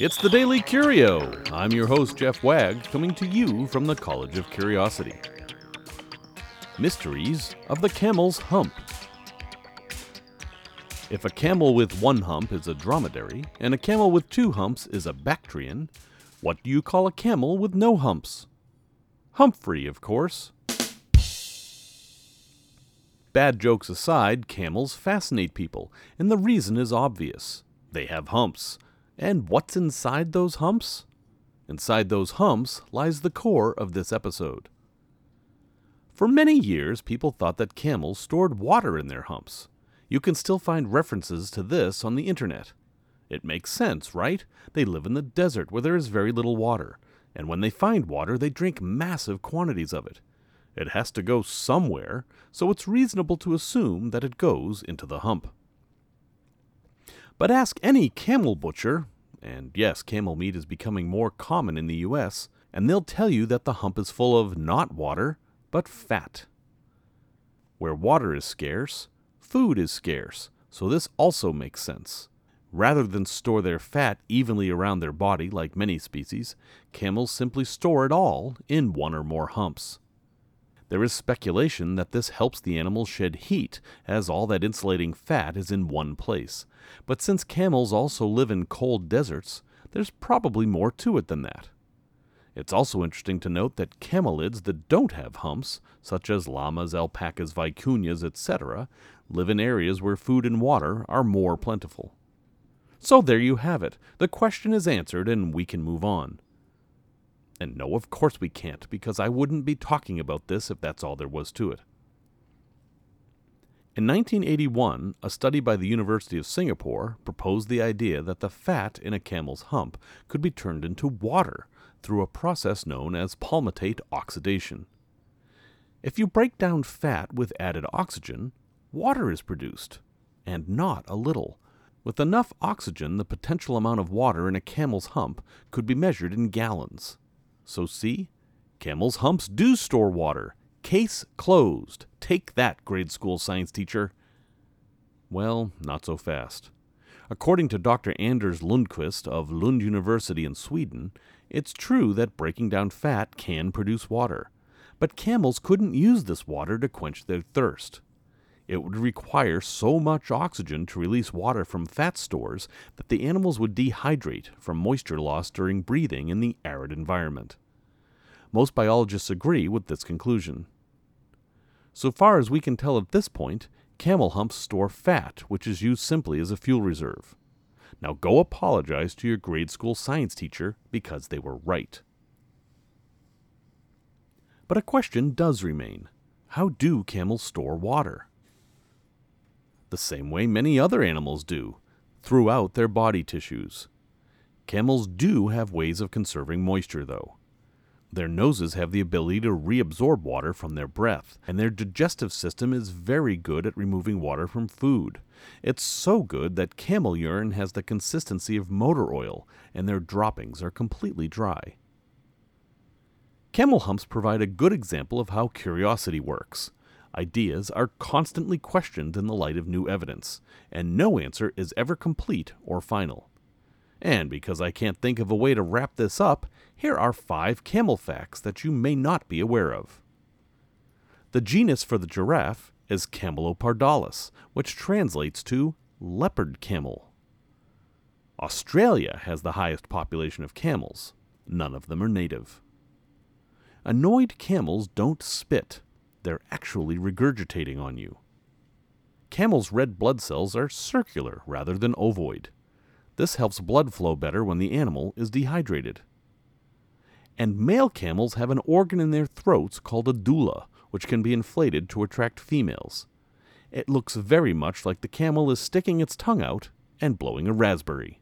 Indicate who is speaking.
Speaker 1: It's the Daily Curio. I'm your host, Jeff Wagg, coming to you from the College of Curiosity. Mysteries of the Camel's Hump. If a camel with one hump is a dromedary, and a camel with two humps is a Bactrian, what do you call a camel with no humps? Humphrey, of course. Bad jokes aside, camels fascinate people, and the reason is obvious. They have humps. And what's inside those humps? Inside those humps lies the core of this episode. For many years, people thought that camels stored water in their humps. You can still find references to this on the internet. It makes sense, right? They live in the desert where there is very little water, and when they find water, they drink massive quantities of it. It has to go somewhere, so it's reasonable to assume that it goes into the hump. But ask any camel butcher, and yes, camel meat is becoming more common in the US, and they'll tell you that the hump is full of not water, but fat. Where water is scarce, food is scarce, so this also makes sense. Rather than store their fat evenly around their body like many species, camels simply store it all in one or more humps. There is speculation that this helps the animals shed heat, as all that insulating fat is in one place. But since camels also live in cold deserts, there's probably more to it than that. It's also interesting to note that camelids that don't have humps, such as llamas, alpacas, vicuñas, etc., live in areas where food and water are more plentiful. So there you have it. The question is answered, and we can move on. And no, of course we can't, because I wouldn't be talking about this if that's all there was to it. In 1981, a study by the University of Singapore proposed the idea that the fat in a camel's hump could be turned into water through a process known as palmitate oxidation. If you break down fat with added oxygen, water is produced, and not a little. With enough oxygen, the potential amount of water in a camel's hump could be measured in gallons. So, see? Camels' humps do store water. Case closed. Take that, grade school science teacher. Well, not so fast. According to Dr. Anders Lundquist of Lund University in Sweden, it's true that breaking down fat can produce water. But camels couldn't use this water to quench their thirst. It would require so much oxygen to release water from fat stores that the animals would dehydrate from moisture loss during breathing in the arid environment. Most biologists agree with this conclusion. So far as we can tell at this point, camel humps store fat, which is used simply as a fuel reserve. Now go apologize to your grade school science teacher because they were right. But a question does remain how do camels store water? The same way many other animals do, throughout their body tissues. Camels do have ways of conserving moisture, though. Their noses have the ability to reabsorb water from their breath, and their digestive system is very good at removing water from food. It's so good that camel urine has the consistency of motor oil, and their droppings are completely dry. Camel humps provide a good example of how curiosity works. Ideas are constantly questioned in the light of new evidence, and no answer is ever complete or final. And because I can't think of a way to wrap this up, here are five camel facts that you may not be aware of. The genus for the giraffe is Camelopardalis, which translates to leopard camel. Australia has the highest population of camels. None of them are native. Annoyed camels don't spit, they're actually regurgitating on you. Camels' red blood cells are circular rather than ovoid. This helps blood flow better when the animal is dehydrated. And male camels have an organ in their throats called a dulla, which can be inflated to attract females. It looks very much like the camel is sticking its tongue out and blowing a raspberry.